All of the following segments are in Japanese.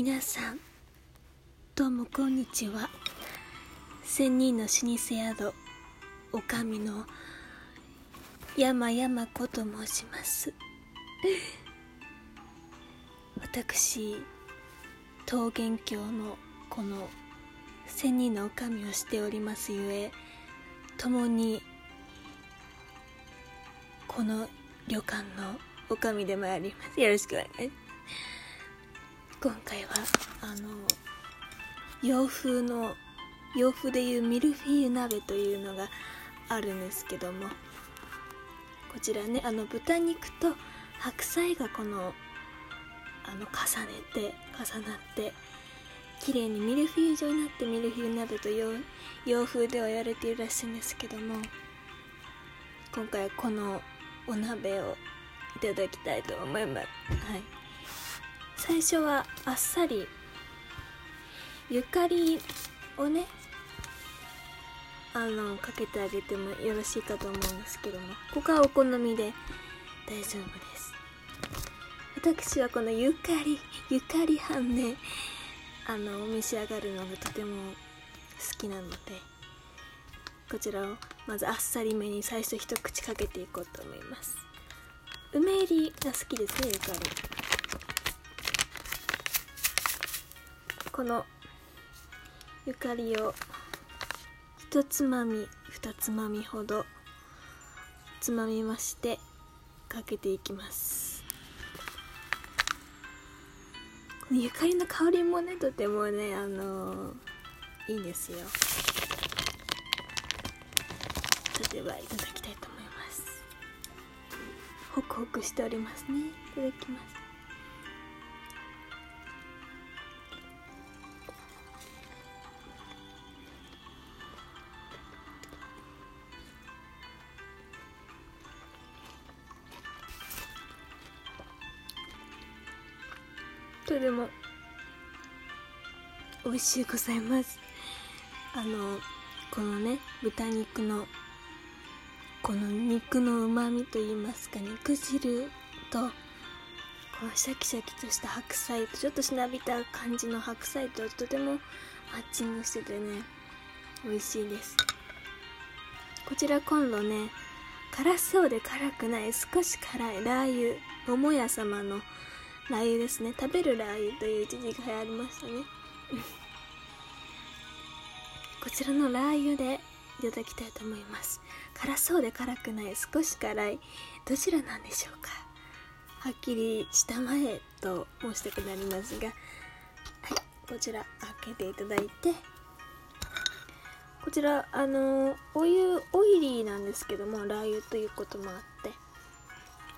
皆さんどうもこんにちは。千人の老舗宿おかみの山山子と申します。私桃源郷のこの千人の女将をしておりますゆえ共にこの旅館の女将でもあります。よろしくお願いします。今回はあの洋風の洋風でいうミルフィーユ鍋というのがあるんですけどもこちらねあの豚肉と白菜がこのあの重ねて重なって綺麗にミルフィーユ状になってミルフィーユ鍋と洋風では言われているらしいんですけども今回はこのお鍋をいただきたいと思います。はい。最初はあっさりゆかりをねあのかけてあげてもよろしいかと思うんですけどもここはお好みで大丈夫です。私はこのゆかりゆかり飯であの召し上がるのがとても好きなのでこちらをまずあっさりめに最初一口かけていこうと思います。梅入りが好きですねゆかり。このゆかりを一つまみ二つまみほどつまみましてかけていきます。このゆかりの香りもねとてもねあのー、いいんですよ。ではいただきたいと思います。ホクホクしておりますね。いただきます。とても美味しいございます。あのこのね豚肉のこの肉のうまみといいますか肉汁とこのシャキシャキとした白菜とちょっとしなびた感じの白菜ととてもマッチングしててね美味しいです。こちら今度ね辛そうで辛くない少し辛いラー油桃屋様のラー油ですね。食べるラー油という一時が流行りましたね。こちらのラー油でいただきたいと思います。辛そうで辛くない。少し辛い。どちらなんでしょうか。はっきりしたまえと申したくなりますが。はい。こちら開けていただいて。こちらあのお湯オイリーなんですけどもラー油ということもあって。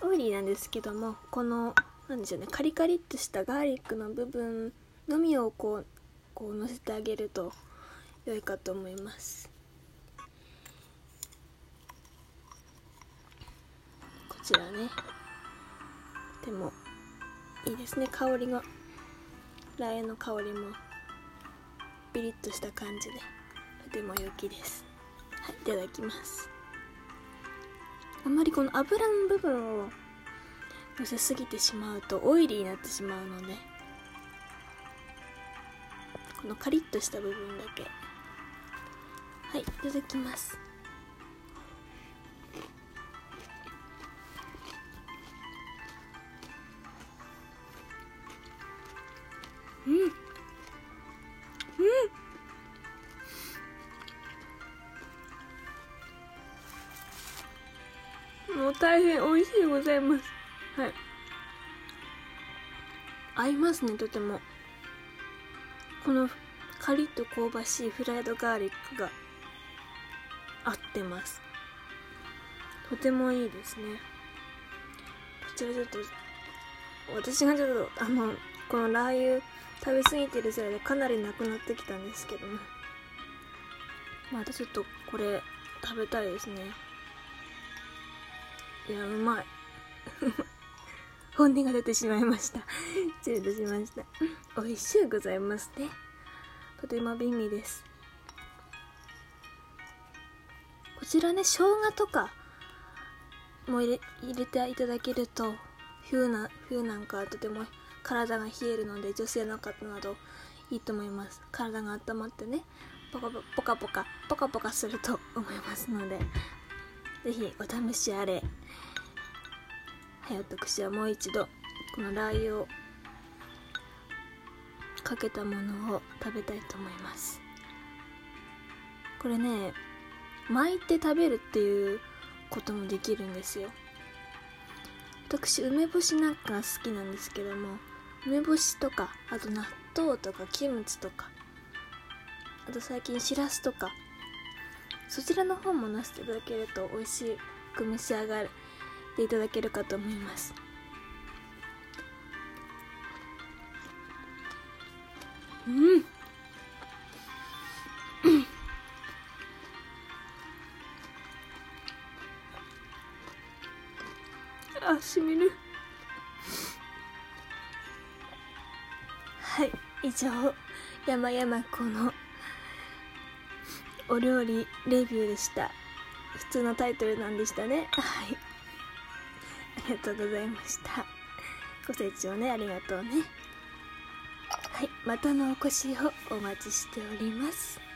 オイリーなんですけどもこのなんでしょうね。カリカリっとしたガーリックの部分のみをこうこう乗せてあげると良いかと思います。こちらね。でもいいですね。香りが。ラー油の香りもピリッとした感じで。とても良きです。はいいただきます。あんまりこの油の部分を乗せすぎてしまうとオイリーになってしまうのでこのカリッとした部分だけ。はいいただきます。うん。うん。もう大変美味しいございます。はい。合いますねとても。このカリッと香ばしいフライドガーリックが合ってます。とてもいいですね。こちらちょっと私がちょっとあのこのラー油食べ過ぎてるせいでかなりなくなってきたんですけども。またちょっとこれ食べたいですね。いやうまい。本音が出てしまいました。失礼いたしました。美味しゅうございますねとても美味です。こちらね生姜とかも入れ入れていただけると風な風なんかとても体が冷えるので女性の方などいいと思います。体が温まってねポカポカポカポカポカすると思いますので是非お試しあれ。私はもう一度このラー油をかけたものを食べたいと思います。これね巻いて食べるっていうこともできるんですよ。私梅干しなんか好きなんですけども梅干しとかあと納豆とかキムチとかあと最近しらすとかそちらの方もなしていただけると美味しく召し上がっていただけるかと思います。うん。あしみる。はい以上山々子のお料理レビューでした。普通のタイトルなんでしたね。はい。りがとうございました。ご清聴ねありがとうね。はいまたのお越しをお待ちしております。